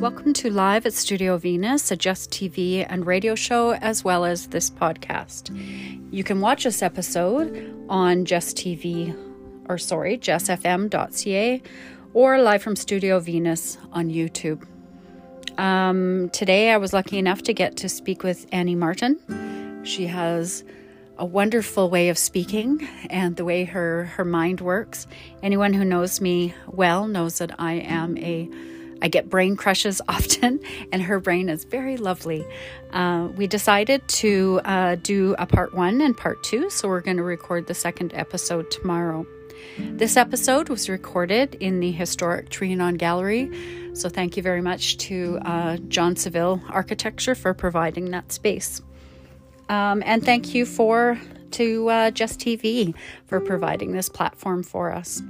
Welcome to Live at Studio Venus, a Just TV and radio show, as well as this podcast. You can watch this episode on Just TV, or sorry, justfm.ca, or live from Studio Venus on YouTube. Um, today, I was lucky enough to get to speak with Annie Martin. She has a wonderful way of speaking and the way her, her mind works. Anyone who knows me well knows that I am a I get brain crushes often, and her brain is very lovely. Uh, we decided to uh, do a part one and part two, so we're going to record the second episode tomorrow. This episode was recorded in the historic Trianon Gallery, so thank you very much to uh, John Seville Architecture for providing that space. Um, and thank you for to uh, Just TV for providing this platform for us.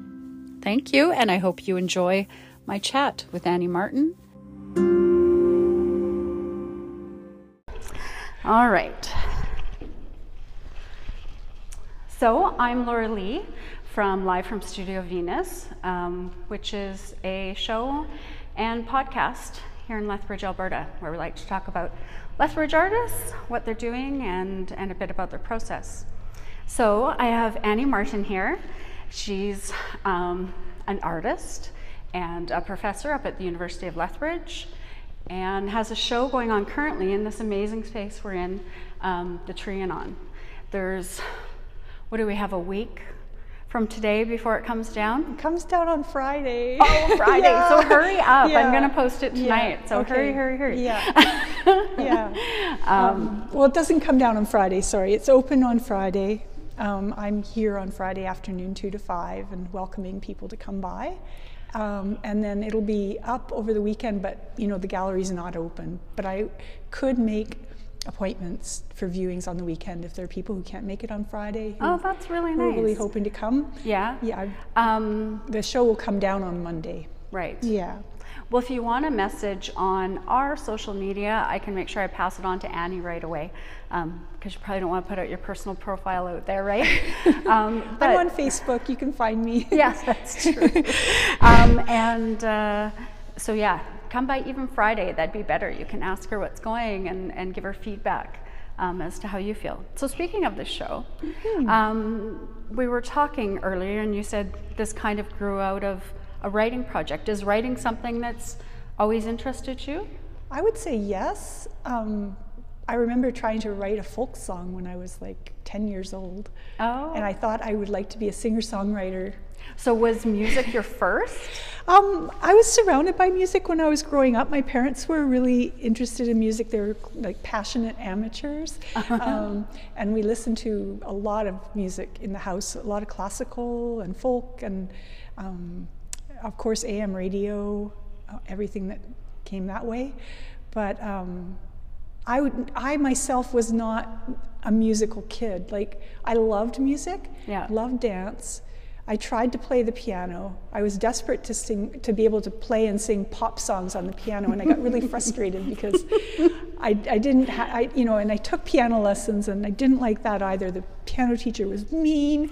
Thank you, and I hope you enjoy my chat with Annie Martin. All right. So I'm Laura Lee from Live from Studio Venus, um, which is a show and podcast here in Lethbridge, Alberta, where we like to talk about Lethbridge artists, what they're doing, and, and a bit about their process. So I have Annie Martin here. She's um, an artist and a professor up at the University of Lethbridge and has a show going on currently in this amazing space we're in, um, the Trianon. There's, what do we have, a week from today before it comes down? It comes down on Friday. Oh, Friday. yeah. So hurry up. Yeah. I'm going to post it tonight. Yeah. So okay. hurry, hurry, hurry. Yeah. yeah. Um, um, well, it doesn't come down on Friday, sorry. It's open on Friday. Um, I'm here on Friday afternoon, 2 to 5, and welcoming people to come by. Um, and then it'll be up over the weekend, but you know the gallery's not open. But I could make appointments for viewings on the weekend if there are people who can't make it on Friday. oh, that's really nice. Really hoping to come. Yeah. Yeah. Um, the show will come down on Monday. Right. Yeah. Well, if you want a message on our social media, I can make sure I pass it on to Annie right away because um, you probably don't want to put out your personal profile out there, right? Um, but, I'm on Facebook. You can find me. yes, that's true. um, and uh, so, yeah, come by even Friday. That'd be better. You can ask her what's going and, and give her feedback. Um, as to how you feel. So, speaking of the show, mm-hmm. um, we were talking earlier, and you said this kind of grew out of a writing project. Is writing something that's always interested you? I would say yes. Um, I remember trying to write a folk song when I was like 10 years old. Oh. And I thought I would like to be a singer songwriter. So, was music your first? Um, I was surrounded by music when I was growing up. My parents were really interested in music. They were like passionate amateurs. Um, and we listened to a lot of music in the house, a lot of classical and folk and um, of course, AM radio, uh, everything that came that way. But um, I, would, I myself was not a musical kid. Like, I loved music, yeah. loved dance. I tried to play the piano. I was desperate to sing, to be able to play and sing pop songs on the piano, and I got really frustrated because I, I didn't, ha- I, you know, and I took piano lessons, and I didn't like that either. The piano teacher was mean,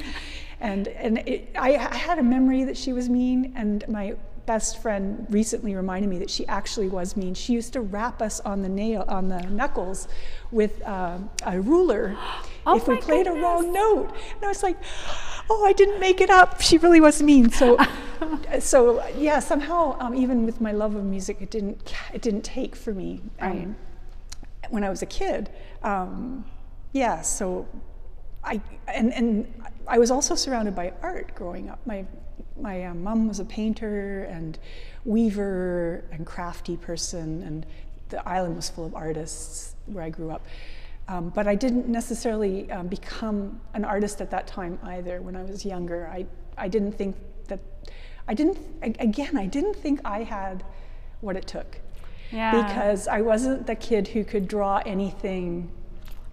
and, and it, I, I had a memory that she was mean, and my best friend recently reminded me that she actually was mean. She used to rap us on the nail on the knuckles with uh, a ruler oh if we played goodness. a wrong note. And I was like, "Oh, I didn't make it up." She really was mean. So, so yeah, somehow um, even with my love of music, it didn't it didn't take for me um, right. when I was a kid. Um, yeah, so I and and I was also surrounded by art growing up. My my uh, mom was a painter and weaver and crafty person, and the island was full of artists where I grew up. Um, but I didn't necessarily um, become an artist at that time either. When I was younger, I I didn't think that I didn't again I didn't think I had what it took. Yeah. Because I wasn't the kid who could draw anything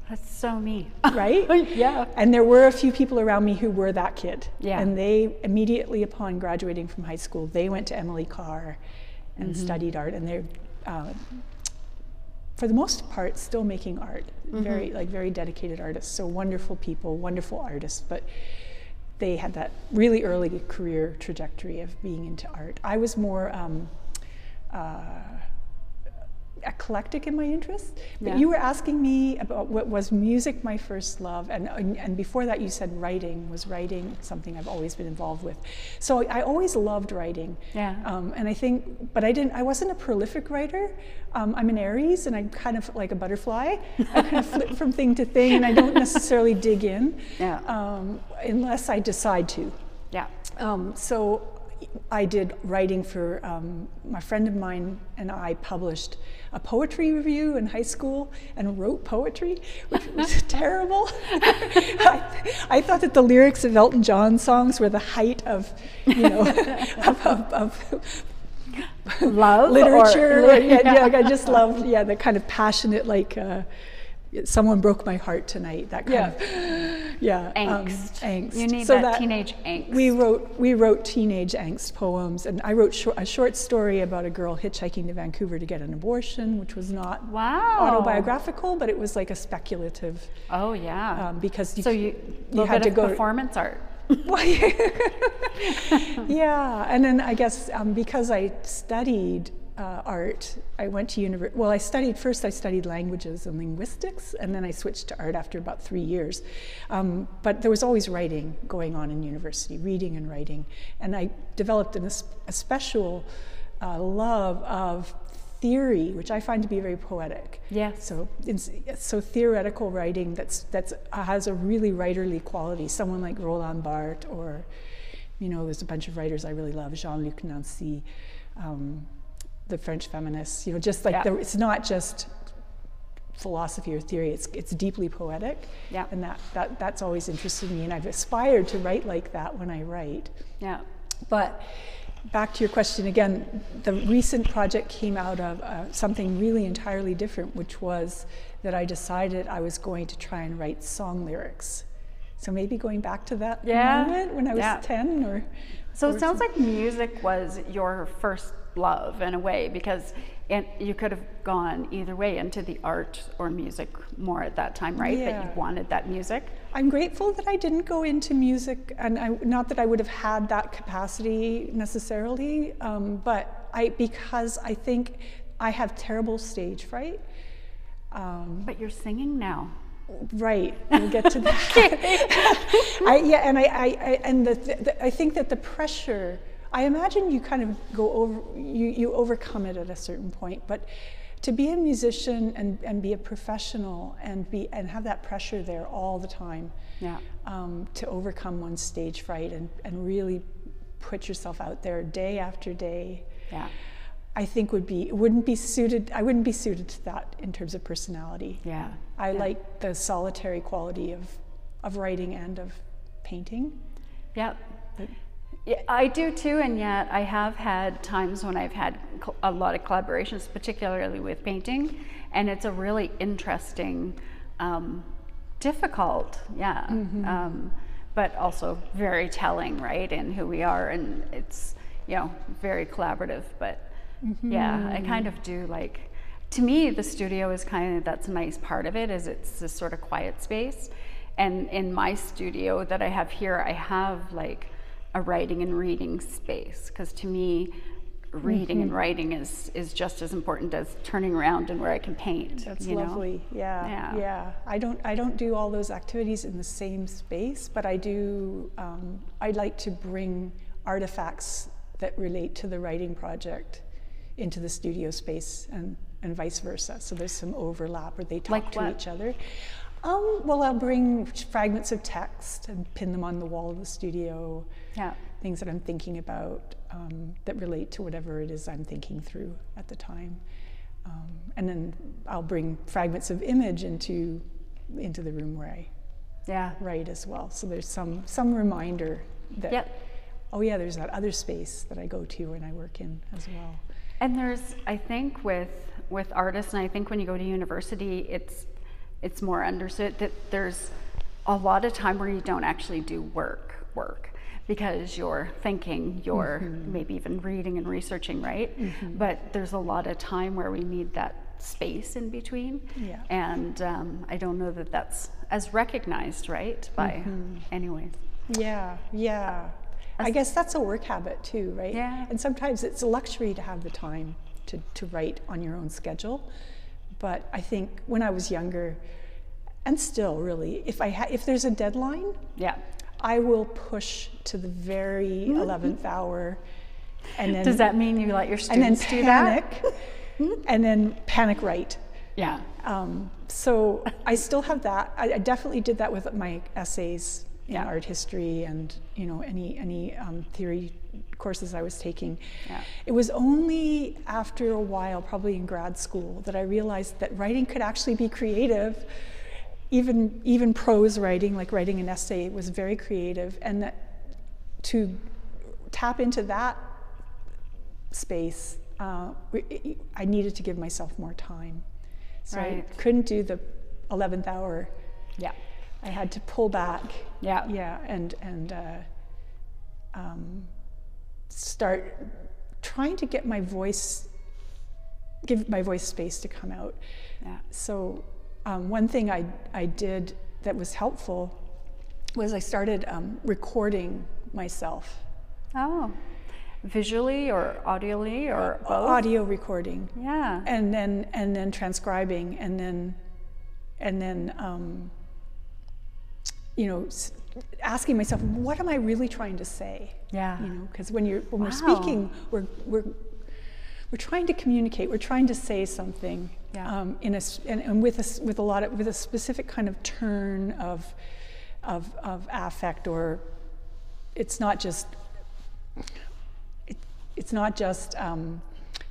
that's so me. Right? yeah. And there were a few people around me who were that kid. Yeah. And they immediately upon graduating from high school, they went to Emily Carr and mm-hmm. studied art and they're uh, for the most part still making art. Mm-hmm. Very like very dedicated artists. So wonderful people, wonderful artists, but they had that really early career trajectory of being into art. I was more um, uh, eclectic in my interests. But Yeah. you were asking me about what was music my first love, and, and before that you said writing was writing something I've always been involved with. So I always loved writing. Yeah. Um, and I think, but I didn't. I wasn't a prolific writer. Um, I'm an Aries, and I'm kind of like a butterfly. I kind of flip from thing to thing, and I don't necessarily dig in Yeah. um, unless I decide to. Yeah. Um, so I did writing for um, my friend of mine, and I published a poetry review in high school and wrote poetry, which was terrible. I, I thought that the lyrics of Elton John songs were the height of, you know, of, of, of Love or- literature. Yeah. yeah, yeah, like I just loved, yeah, the kind of passionate, like, uh, someone broke my heart tonight. That kind Yeah. of, yeah, um, Angst. angst. You need So that, teenage angst. We wrote we wrote teenage angst poems, and I wrote short, a short story about a girl hitchhiking to Vancouver to get an abortion, which was not Wow. autobiographical, but it was like a speculative Oh yeah. um, because you, so you, you had to of go. performance art. yeah, and then I guess um, because I studied uh, art, I went to university. Well, I studied first. I studied languages and linguistics, and then I switched to art after about three years. Um, but there was always writing going on in university, reading and writing, and I developed an, a special uh, love of theory, which I find to be very poetic. Yes. So, so theoretical writing that's that's has a really writerly quality. Someone like Roland Barthes, or you know, there's a bunch of writers I really love, Jean-Luc Nancy, um, the French feminists. You know, just like Yeah. the, it's not just philosophy or theory. It's it's deeply poetic. Yeah. And that, that that's always interested me, and I've aspired to write like that when I write. Yeah. But back to your question again, the recent project came out of uh, something really entirely different, which was that I decided I was going to try and write song lyrics. So maybe going back to that Yeah, moment when I was yeah. 10 or. So or it sounds like music was your first love in a way because it, you could have gone either way into the art or music more at that time, right? But you wanted that music. I'm grateful that I didn't go into music, and I, not that I would have had that capacity necessarily, um, but I because I think I have terrible stage fright. Um, But you're singing now. Right, we'll get to that. I, yeah, and I, I, I and the, the, I think that the pressure. I imagine you kind of go over, you, you overcome it at a certain point. But to be a musician and, and be a professional and be and have that pressure there all the time, Yeah. um, to overcome one's stage fright and, and really put yourself out there day after day. Yeah. I think would be wouldn't be suited. I wouldn't be suited to that in terms of personality. Yeah. I Yeah. like the solitary quality of, of writing and of painting. Yeah. Yeah, I do too, and yet I have had times when I've had a lot of collaborations, particularly with painting, and it's a really interesting, um, difficult, yeah, um, but also very telling, right, in who we are, and it's you know very collaborative. But yeah, I kind of do like. To me, the studio is kind of that's a nice part of it. Is it's this sort of quiet space, and in my studio that I have here, I have like a writing and reading space because to me reading and writing is is just as important as turning around and where I can paint. That's lovely. Yeah, Yeah. yeah. I don't I don't do all those activities in the same space, but I do. Um, I like to bring artifacts that relate to the writing project into the studio space and and vice versa. So there's some overlap where they talk Like to what? each other. Um, well, I'll bring fragments of text and pin them on the wall of the studio. Yeah. things that I'm thinking about um, that relate to whatever it is I'm thinking through at the time. Um, and then I'll bring fragments of image into into the room where I Yeah. write as well. So there's some some reminder that Yep. oh yeah, there's that other space that I go to and I work in as well. And there's, I think, with with artists, and I think when you go to university, it's it's more understood that there's a lot of time where you don't actually do work work because you're thinking, you're mm-hmm. maybe even reading and researching, right? Mm-hmm. But there's a lot of time where we need that space in between. Yeah. And um, I don't know that that's as recognized, right? By mm-hmm. anyways. Yeah, yeah. Uh, I guess that's a work habit too, right? Yeah. And sometimes it's a luxury to have the time to, to write on your own schedule. But I think when I was younger, and still really, if I ha- if there's a deadline, Yeah. I will push to the very eleventh hour, and then Does that mean you let your and then students do that? panic, and then panic write. Yeah. Um, so I still have that. I, I definitely did that with my essays in Yeah. art history and you know any any um, theory courses I was taking. Yeah. It was only after a while, probably in grad school, that I realized that writing could actually be creative. Even even prose writing, like writing an essay, was very creative, and that to tap into that space, uh, I needed to give myself more time. So I couldn't do the 11th hour. Yeah. I had to pull back. Yeah. Yeah, and and uh, um, start trying to get my voice, give my voice space to come out. Yeah. So um, one thing I I did that was helpful was I started um, recording myself, Oh. Visually or audioly or both? audio recording. Yeah. and then and then transcribing and then and then um, you know asking myself what am i really trying to say Yeah. you know because when you're when we're speaking we're we're we're trying to communicate we're trying to say something Yeah. um, in a and, and with a with a lot of with a specific kind of turn of of of affect or it's not just it, it's not just um,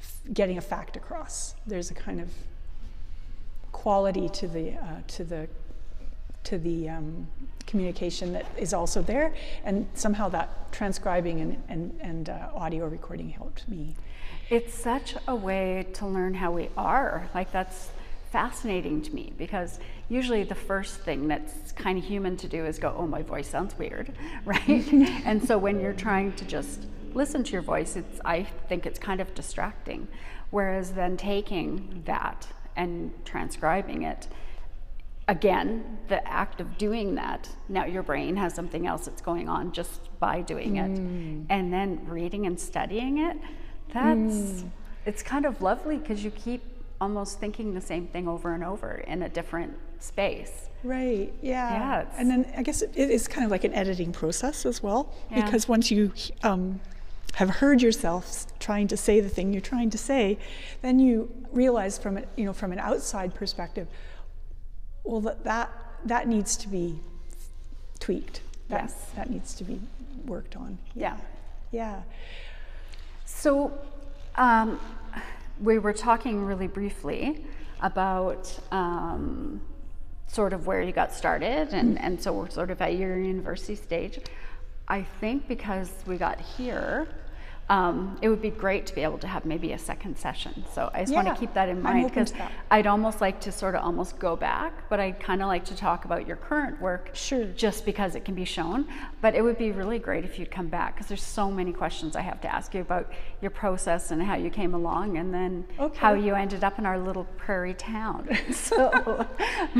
f- getting a fact across. There's a kind of quality to the uh, to the to the um, communication that is also there, and somehow that transcribing and and, and uh, audio recording helped me. It's such a way to learn how we are. Like that's fascinating to me because usually the first thing that's kind of human to do is go, "Oh, my voice sounds weird," right? and so when you're trying to just listen to your voice, it's I think it's kind of distracting. Whereas then taking that and transcribing it, again, the act of doing that, now your brain has something else that's going on just by doing it. And then reading and studying it, that's, it's kind of lovely because you keep almost thinking the same thing over and over in a different space. Right. Yeah. Yeah, And then I guess it is kind of like an editing process as well, Yeah. because once you um, have heard yourself trying to say the thing you're trying to say, then you realize from it, you know, from an outside perspective, well, that that, that needs to be tweaked. That, Yes. That needs to be worked on. Yeah. Yeah. So, um, we were talking really briefly about um, sort of where you got started, and, and so we're sort of at your university stage. I think because we got here, um, it would be great to be able to have maybe a second session. So I just want to keep that in mind because. I'd almost like to sort of almost go back, but I'd kind of like to talk about your current work Sure. just because it can be shown. But it would be really great if you'd come back because there's so many questions I have to ask you about your process and how you came along, and then Okay. how you ended up in our little prairie town. so,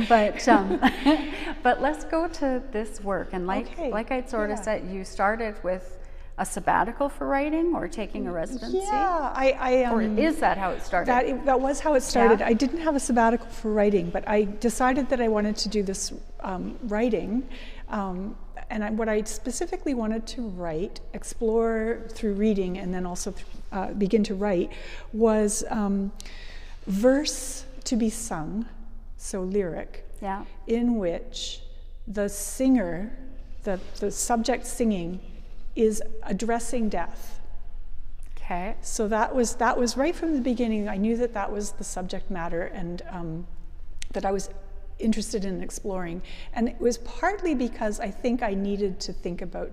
but um, but let's go to this work and like Okay, like I'd sort of said, you started with a sabbatical for writing or taking a residency, Yeah. I, I or um, is that how it started? That, that was how it started. Yeah? I didn't have a sabbatical for writing, but I decided that I wanted to do this um, writing. Um, and I, what I specifically wanted to write, explore through reading, and then also uh, begin to write, was um, verse to be sung, so lyric, yeah. in which the singer, the, the subject singing, is addressing death. Okay. So that was that was right from the beginning. I knew that that was the subject matter, and um, that I was interested in exploring. And it was partly because I think I needed to think about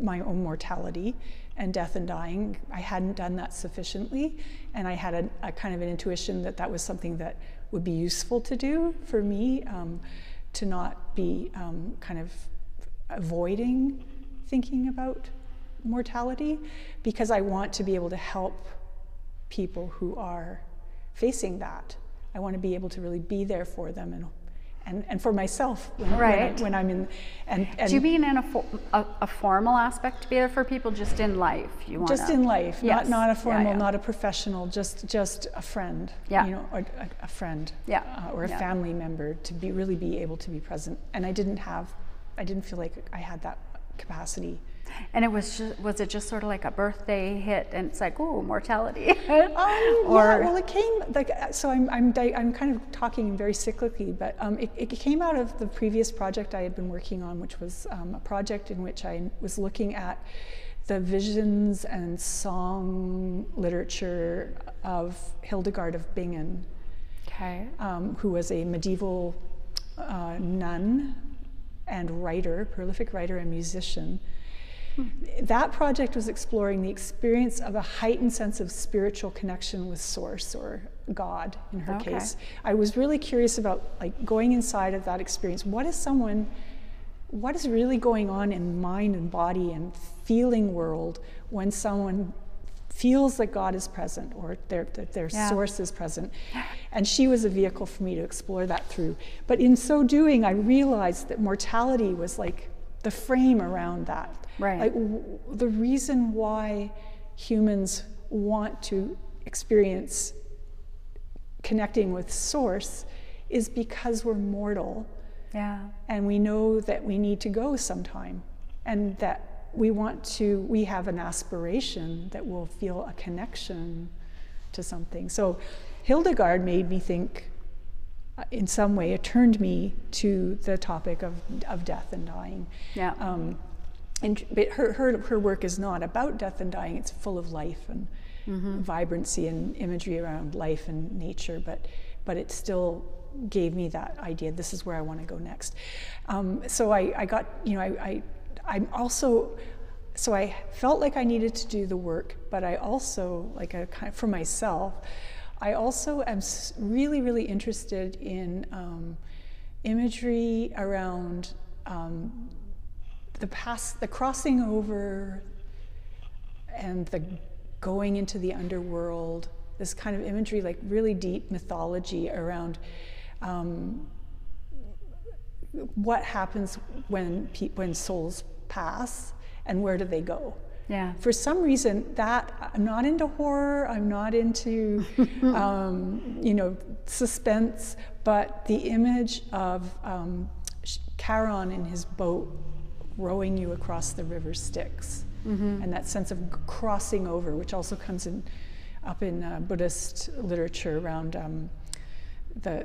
my own mortality and death and dying. I hadn't done that sufficiently, and I had a, a kind of an intuition that that was something that would be useful to do for me, um, to not be um, kind of avoiding thinking about mortality because I want to be able to help people who are facing that. I want to be able to really be there for them and and, and for myself when, Right. when, I, am in and, and Do you mean in a, a, a formal aspect to be there for people just in life? You want just in life, Yes. not not a Yeah, formal, yeah. not a professional, just just a friend, Yeah. you know, or a, a friend, Yeah, uh, or a yeah. family member to be really be able to be present. And I didn't have, I didn't feel like I had that capacity. And it was just, was it just sort of like a birthday hit and it's like, oh, mortality? Um, Or- yeah, well, it came like uh, so. I'm I'm di- I'm kind of talking very cyclically, but um, it, it came out of the previous project I had been working on, which was um, a project in which I was looking at the visions and song literature of Hildegard of Bingen, okay. um, who was a medieval uh, nun and writer, prolific writer and musician. Hmm. That project was exploring the experience of a heightened sense of spiritual connection with Source or God in her Okay. case. I was really curious about like going inside of that experience. What is someone what is really going on in mind and body and feeling world when someone feels that God is present or their, that their Yeah. source is present. And she was a vehicle for me to explore that through. But in so doing, I realized that mortality was like the frame around that. Right. Like w- the reason why humans want to experience connecting with source is because we're mortal Yeah. and we know that we need to go sometime and that we want to we have an aspiration that we'll feel a connection to something. So hildegard made me think uh, in some way it turned me to the topic of, of death and dying. Yeah. um, and but her, her, her work is not about death and dying. It's full of life and vibrancy and imagery around life and nature but but it still gave me that idea this is where i want to go next. Um, so I, I got you know I, I i'm also so i felt like i needed to do the work but i also like a kind of for myself i also am really really interested in um, imagery around um, the pass the crossing over and the going into the underworld this kind of imagery like really deep mythology around um, what happens when when souls pass and where do they go? Yeah. for some reason that i'm not into horror i'm not into um, you know suspense but the image of um, charon in his boat rowing you across the river styx. And that sense of crossing over which also comes in up in uh, buddhist literature around um, the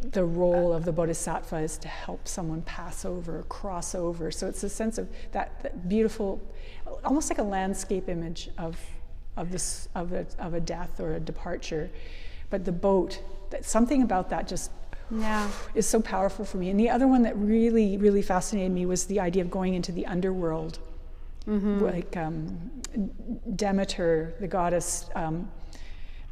the role of the bodhisattva is to help someone pass over, cross over. So it's a sense of that, that beautiful, almost like a landscape image of, of, this, of, a, of a death or a departure. But the boat, that, something about that just Yeah. is so powerful for me. And the other one that really, really fascinated me was the idea of going into the underworld. Like um, Demeter, the goddess, um,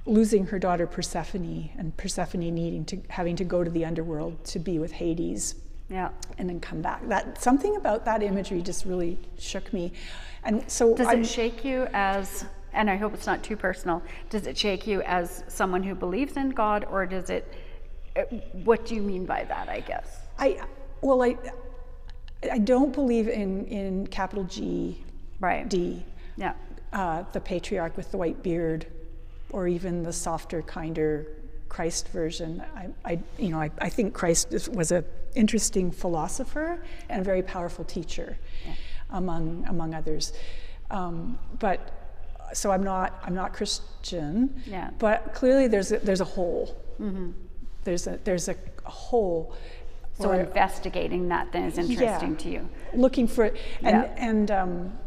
losing her daughter Persephone, and Persephone needing to having to go to the underworld to be with Hades Yeah. and then come back. That something about that imagery just really shook me. And so Does I'm, it shake you as, and I hope it's not too personal, does it shake you as someone who believes in God or does it, uh, what do you mean by that, I guess? I well I I don't believe in in capital G Right. D. Yeah. uh, the patriarch with the white beard, or even the softer, kinder Christ version. I, I you know, I, I think Christ was an interesting philosopher and a very powerful teacher, among among others. Um, but so I'm not I'm not Christian. Yeah. But clearly there's a, there's a hole. There's a there's a hole. So or- investigating that then is interesting to you. looking for it and Yeah. and um,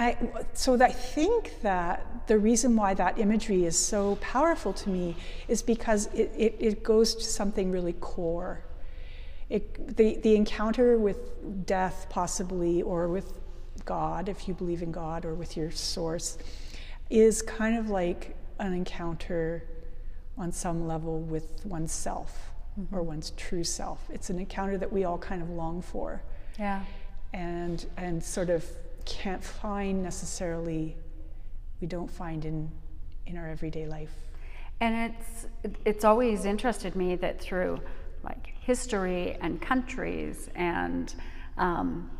I so I think that the reason why that imagery is so powerful to me is because it, it, it goes to something really core. It, the, the encounter with death, possibly, or with God, if you believe in God, or with your source, is kind of like an encounter on some level with oneself mm-hmm. or one's true self. It's an encounter that we all kind of long for Yeah. and and sort of can't find necessarily we don't find in in our everyday life And it's it's always interested me that through like history and countries and um,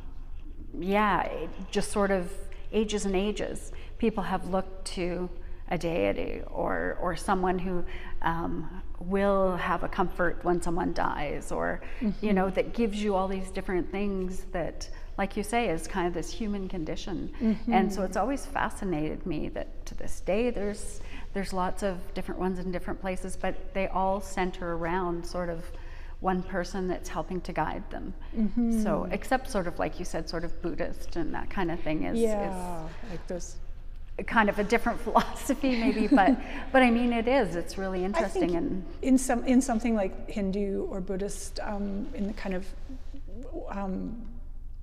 yeah, just sort of ages and ages, people have looked to a deity or or someone who um, will have a comfort when someone dies, or mm-hmm. you know that gives you all these different things that, like you say, is kind of this human condition. Mm-hmm. And so it's always fascinated me that to this day there's there's lots of different ones in different places, but they all center around sort of one person that's helping to guide them. Mm-hmm. So, except sort of like you said, sort of Buddhist and that kind of thing is, yeah, is like those kind of a different philosophy maybe but but i mean it is it's really interesting and in some in something like hindu or buddhist um, in the kind of um,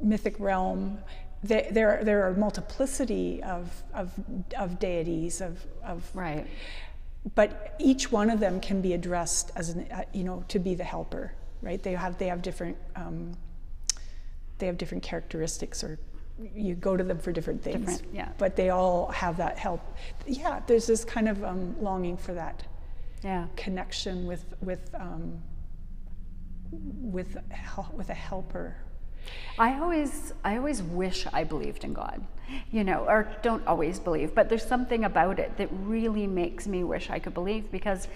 mythic realm there, there, there are multiplicity of, of, of deities of, of right but each one of them can be addressed as an uh, you know to be the helper right they have they have different um, they have different characteristics or you go to them for different things. Different, yeah. But they all have that help. Yeah, there's this kind of um, longing for that yeah. connection with with um, with with a helper. I always I always wish I believed in God, you know, or don't always believe, but there's something about it that really makes me wish I could believe because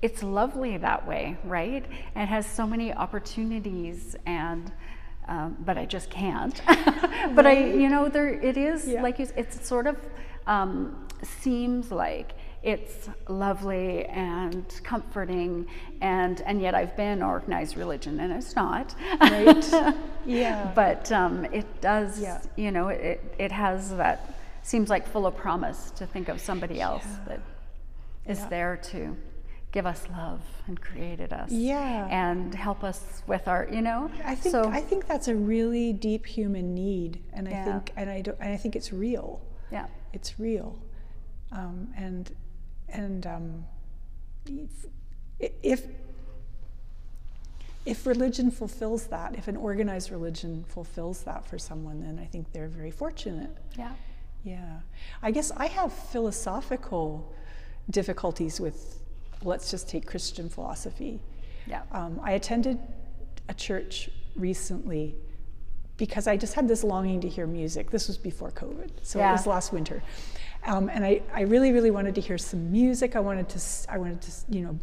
it's lovely that way, right? And it has so many opportunities and um, but I just can't. but I, you know, there it is yeah. like it's sort of um, seems like it's lovely and comforting and and yet I've been organized religion and it's not. Right. yeah. But um, it does. Yeah. You know, it it has that seems like full of promise to think of somebody else yeah. that is yeah. there to give us love and created us yeah and help us with our you know i think so, i think that's a really deep human need and i think and i don't and i think it's real yeah it's real um, and and um, if if religion fulfills that if an organized religion fulfills that for someone then i think they're very fortunate yeah yeah i guess i have philosophical difficulties with let's just take Christian philosophy. Yeah. Um, I attended a church recently because I just had this longing to hear music. This was before COVID, so yeah. it was last winter. Um, and I, I really, really wanted to hear some music. I wanted to, I wanted to, you know,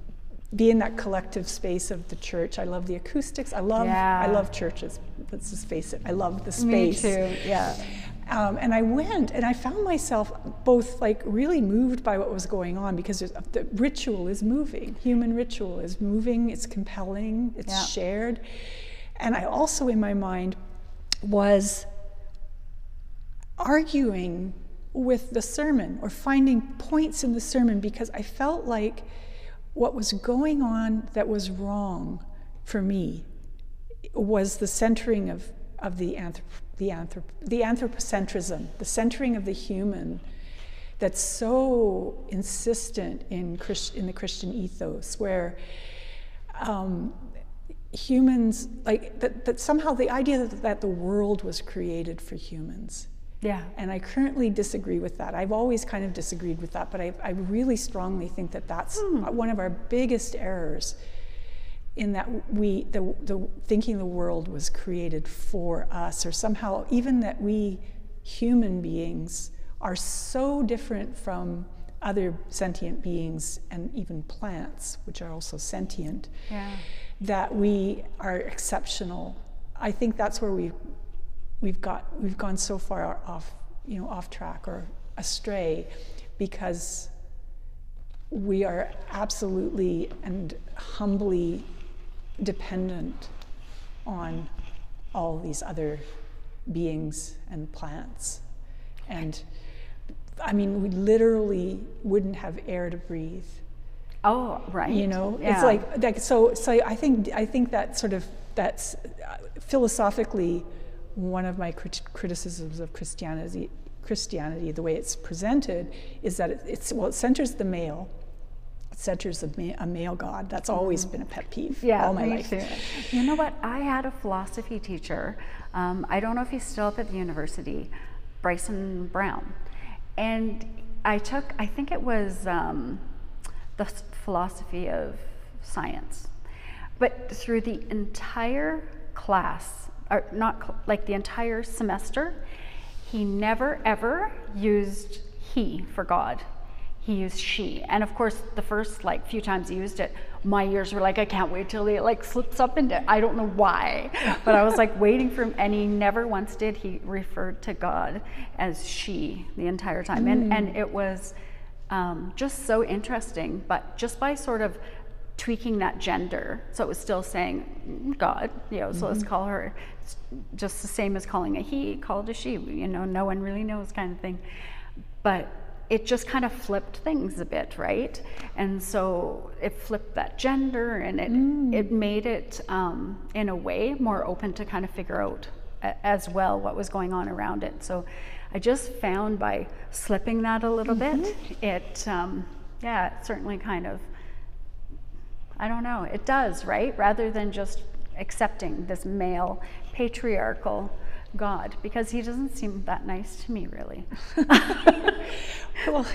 be in that collective space of the church. I love the acoustics. I love, yeah. I love churches. Let's just face it. I love the space. Me too. Yeah. Um, and I went and I found myself both like really moved by what was going on because the ritual is moving. Human ritual is moving, it's compelling, it's yeah. shared. And I also, in my mind, was arguing with the sermon or finding points in the sermon because I felt like what was going on that was wrong for me was the centering of, of the anthrop the, anthrop- the anthropocentrism, the centering of the human that's so insistent in, Christ- in the Christian ethos, where um, humans, like, that, that somehow the idea that, that the world was created for humans. Yeah. And I currently disagree with that. I've always kind of disagreed with that, but I, I really strongly think that that's hmm. one of our biggest errors in that we the, the thinking the world was created for us or somehow even that we human beings are so different from other sentient beings and even plants which are also sentient yeah. that we are exceptional i think that's where we we've got we've gone so far off you know off track or astray because we are absolutely and humbly dependent on all these other beings and plants. And I mean, we literally wouldn't have air to breathe. Oh, right. You know, yeah. it's like, like so. So I think I think that sort of that's uh, philosophically one of my crit- criticisms of Christianity. Christianity, the way it's presented, is that it, it's well, it centers the male, it centers a, ma- a male god. That's always mm-hmm. been a pet peeve yeah, all my life. Too. You know what? I had a philosophy teacher. Um, I don't know if he's still up at the university, Bryson Brown, and I took. I think it was um, the philosophy of science. But through the entire class, or not like the entire semester, he never ever used he for God. He used she. And of course, the first like few times he used it, my ears were like, I can't wait till he like slips up into I don't know why. But I was like waiting for him and he never once did. He referred to God as she the entire time. Mm. And and it was um, just so interesting. But just by sort of tweaking that gender. So it was still saying God, you know, so mm-hmm. let's call her it's just the same as calling a he, called a she, you know, no one really knows kind of thing. But it just kind of flipped things a bit, right? And so it flipped that gender and it, mm. it made it, um, in a way, more open to kind of figure out a, as well what was going on around it. So I just found by slipping that a little mm-hmm. bit, it, um, yeah, it certainly kind of I don't know. It does, right? Rather than just accepting this male patriarchal God, because he doesn't seem that nice to me, really. well,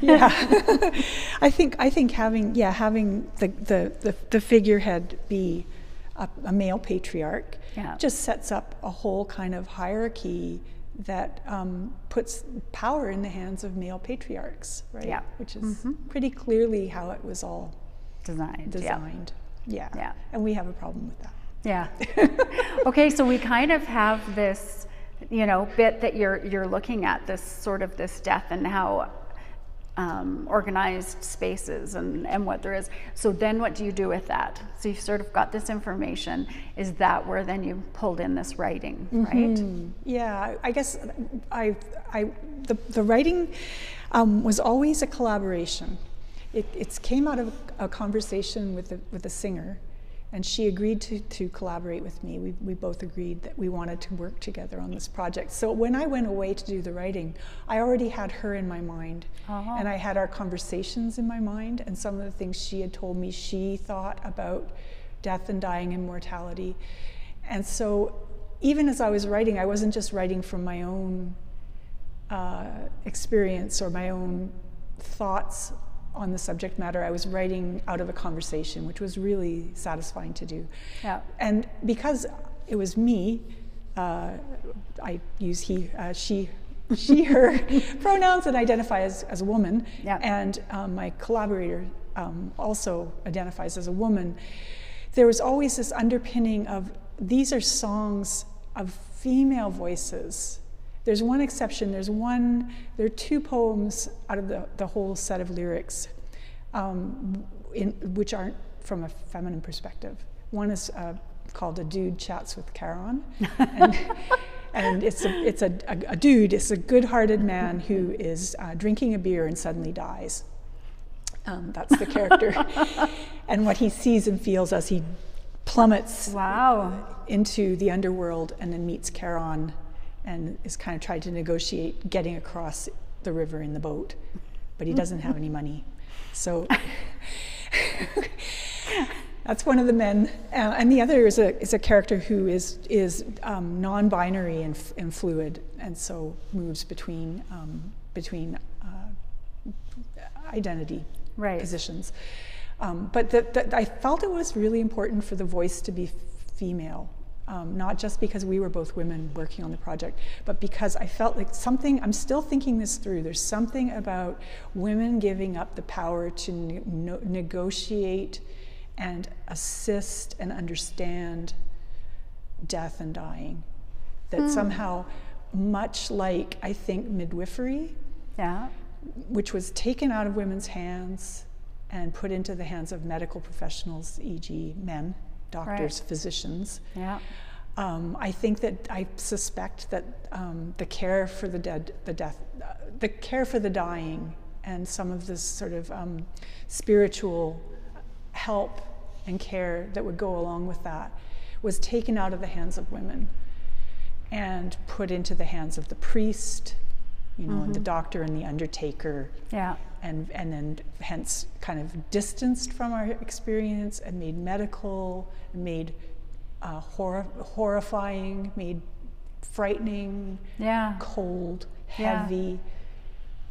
yeah, I think I think having yeah having the the the, the figurehead be a, a male patriarch yeah. just sets up a whole kind of hierarchy that um, puts power in the hands of male patriarchs, right? Yeah, which is mm-hmm. pretty clearly how it was all designed. Designed. Yeah. Yeah. And we have a problem with that. Yeah. okay, so we kind of have this, you know, bit that you're you're looking at this sort of this death and how um, organized spaces and, and what there is. So then what do you do with that? So you've sort of got this information. Is that where then you pulled in this writing, right? Mm-hmm. Yeah, I guess I, I, the, the writing um, was always a collaboration it it's came out of a conversation with a, with a singer, and she agreed to, to collaborate with me. We, we both agreed that we wanted to work together on this project. So when I went away to do the writing, I already had her in my mind, uh-huh. and I had our conversations in my mind, and some of the things she had told me she thought about death and dying and mortality. And so even as I was writing, I wasn't just writing from my own uh, experience or my own thoughts on the subject matter. I was writing out of a conversation, which was really satisfying to do. Yeah. And because it was me, uh, I use he, uh, she, she, her pronouns and identify as, as a woman. Yeah. And um, my collaborator um, also identifies as a woman. There was always this underpinning of these are songs of female voices there's one exception. There's one, there are two poems out of the, the whole set of lyrics um, in, which aren't from a feminine perspective. One is uh, called A Dude Chats with Charon. and, and it's, a, it's a, a, a, dude, it's a good hearted man who is uh, drinking a beer and suddenly dies. Um, that's the character. and what he sees and feels as he plummets wow. into the underworld and then meets Charon and is kind of trying to negotiate getting across the river in the boat, but he doesn't have any money. So that's one of the men, uh, and the other is a is a character who is is um, non-binary and, and, fluid, and so moves between um, between uh, identity right. positions. Um, but the, the, I felt it was really important for the voice to be female um, not just because we were both women working on the project, but because I felt like something, I'm still thinking this through. There's something about women giving up the power to ne- no- negotiate and assist and understand death and dying. That mm. somehow, much like I think midwifery, yeah. which was taken out of women's hands and put into the hands of medical professionals, e.g., men doctors, right. physicians. Yeah. Um, I think that I suspect that um, the care for the dead, the death, uh, the care for the dying, and some of this sort of um, spiritual help and care that would go along with that was taken out of the hands of women and put into the hands of the priest, you know, mm-hmm. and the mm-hmm. doctor and the undertaker. Yeah and, and then hence kind of distanced from our experience and made medical, and made uh, hor- horrifying, made frightening, yeah. cold, heavy. Yeah.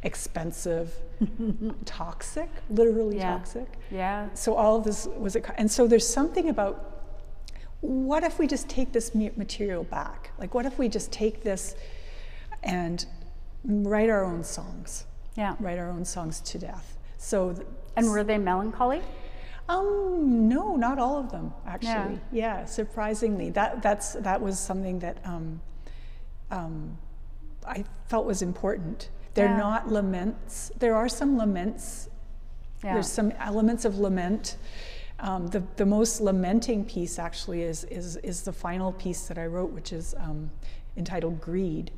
expensive, toxic, literally Yeah. toxic. Yeah. So all of this was, a, and so there's something about what if we just take this material back? Like, what if we just take this and write our own songs? Yeah. Write our own songs to death. So, th- And were they melancholy? um, no, not all of them actually. Yeah, surprisingly, that that's that was something that um, um, I felt was important. They're Yeah. not laments. There are some laments Yeah. there's some elements of lament. Um, the, the most lamenting piece actually is, is, is the final piece that I wrote, which is um, entitled Greed.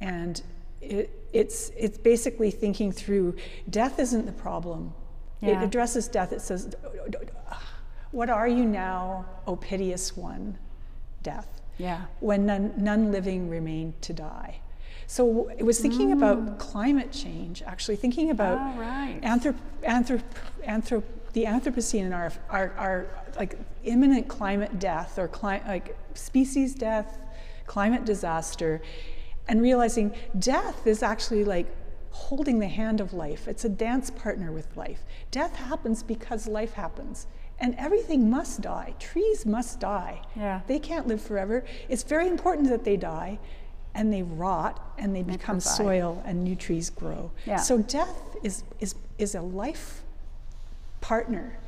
And it, it's, it's basically thinking through death isn't the problem. Yeah. It addresses death. It says, What are you now, O piteous one? Death Yeah. when none, none living remained to die. So it was thinking about climate change, actually thinking about Ah, right. anthrop, anthrop, anthrop, the Anthropocene and our, our, our like imminent climate death or cli- like species death, climate disaster, and realizing death is actually like holding the hand of life. It's a dance partner with life. Death happens because life happens. And everything must die. Trees must die. Yeah. They can't live forever. It's very important that they die and they rot and they become provide. soil and new trees grow. Yeah. So death is, is, is a life partner.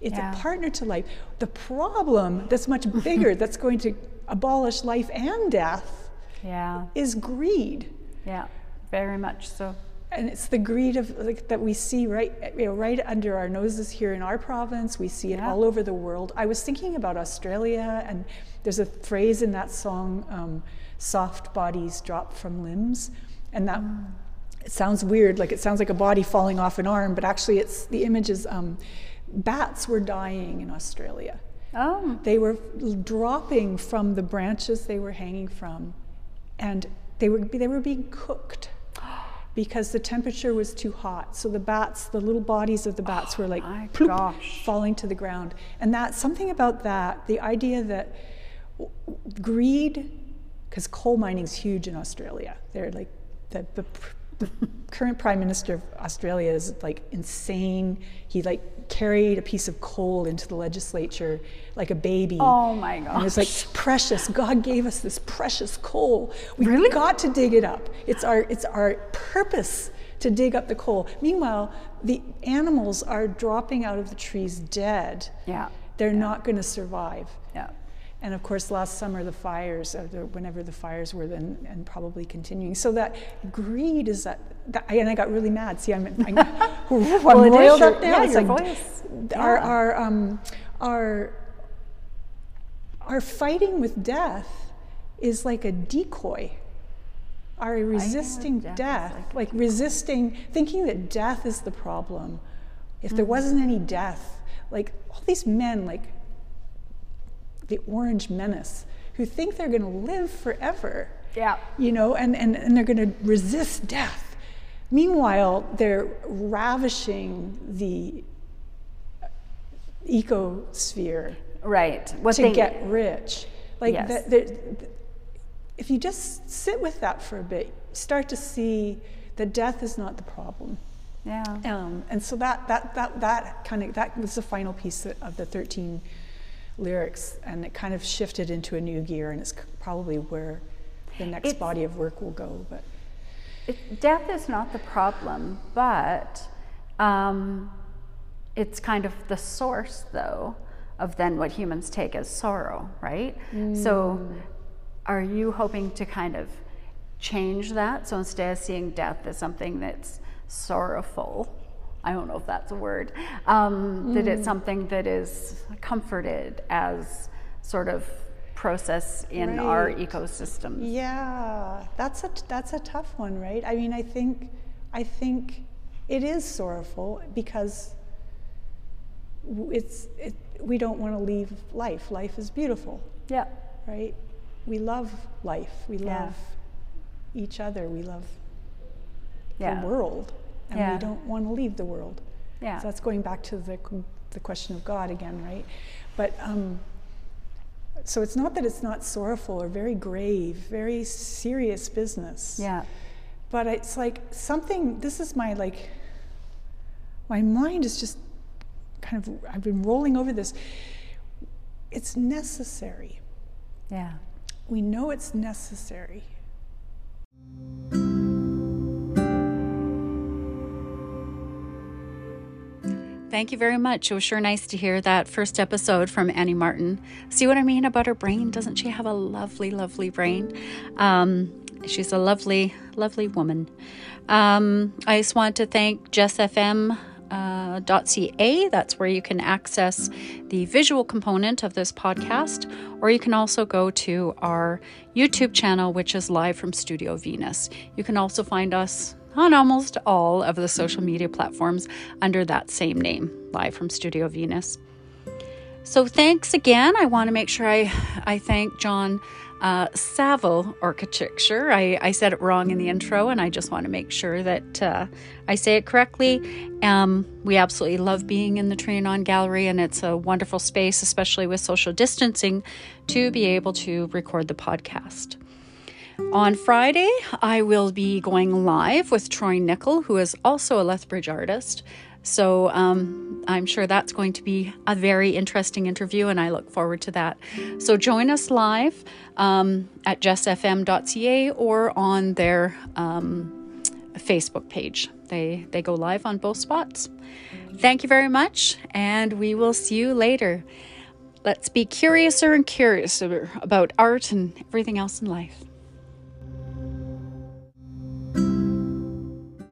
It's Yeah. a partner to life. The problem that's much bigger, that's going to abolish life and death, Yeah. is greed. Yeah. Very much so. And it's the greed of like, that we see right, you know, right under our noses here in our province. We see it Yeah. all over the world. I was thinking about Australia, and there's a phrase in that song, um, "Soft bodies drop from limbs," and that it sounds weird, like it sounds like a body falling off an arm, but actually, it's the image is um, bats were dying in Australia. Oh. They were dropping from the branches they were hanging from, and they were they were being cooked because the temperature was too hot. So the bats, the little bodies of the bats, were oh like ploop, falling to the ground. And that something about that, the idea that greed, because coal mining's huge in Australia. They're like the, the, pr- the current prime minister of Australia is like insane. He like carried a piece of coal into the legislature like a baby. Oh my And it's like precious. God gave us this precious coal. We've Really? got to dig it up. It's our it's our purpose to dig up the coal. Meanwhile, the animals are dropping out of the trees dead. Yeah. They're not going to survive. And of course, last summer the fires, or the, whenever the fires were, then and probably continuing. So that greed is that, that and I got really mad. See, I'm, I'm, I'm Well, it is roiled your- up now. yeah, it's your like voice. our Yeah. our um, our our fighting with death is like a decoy. Our resisting death death, like like, resisting, thinking that death is the problem. If there Mm-hmm. wasn't any death, like all these men, like the orange menace, who think they're going to live forever, Yeah. you know, and, and, and they're going to resist death. Meanwhile, they're ravishing the ecosphere Right. What to they get rich. Like, Yes. that, that, if you just sit with that for a bit, start to see that death is not the problem. Yeah. Um, and so that that that that kind of that was the final piece of the 13 lyrics, and it kind of shifted into a new gear, and it's probably where the next It's- body of work will go. But It, death is not the problem, but um, it's kind of the source, though, of then what humans take as sorrow, right? So, are you hoping to kind of change that? So instead of seeing death as something that's sorrowful, I don't know if that's a word, um, that it's something that is comforted as sort of process in our Right. ecosystems. yeah, that's a that's a tough one, right? I mean, I think I think it is sorrowful because it's it, we don't want to leave life. Life is beautiful. Yeah. right? We love life. We Yeah. love each other. We love Yeah. the world, and Yeah. we don't want to leave the world. Yeah. So that's going back to the the question of God again, right? But um, so it's not that it's not sorrowful or very grave, very serious business. Yeah. but it's like something, this is my like, my mind is just kind of, I've been rolling over this. It's necessary. Yeah. We know it's necessary. Thank you very much. It was sure nice to hear that first episode from Annie Martin. See what I mean about her brain? Doesn't she have a lovely, lovely brain? Um, she's a lovely, lovely woman. Um, I just want to thank JessFM uh. That's where you can access the visual component of this podcast, or you can also go to our YouTube channel, which is live from Studio Venus. You can also find us on almost all of the social media platforms under that same name, live from Studio Venus. So thanks again. I want to make sure I, I thank John uh, Saville Architecture. I, I said it wrong in the intro, and I just want to make sure that uh, I say it correctly. Um, we absolutely love being in the Trianon Gallery, and it's a wonderful space, especially with social distancing, to be able to record the podcast. On Friday, I will be going live with Troy Nickle, who is also a Lethbridge artist. So um, I'm sure that's going to be a very interesting interview, and I look forward to that. So join us live um, at jessfm.ca or on their um, Facebook page. They they go live on both spots. Thank you very much, and we will see you later. Let's be curiouser and curiouser about art and everything else in life.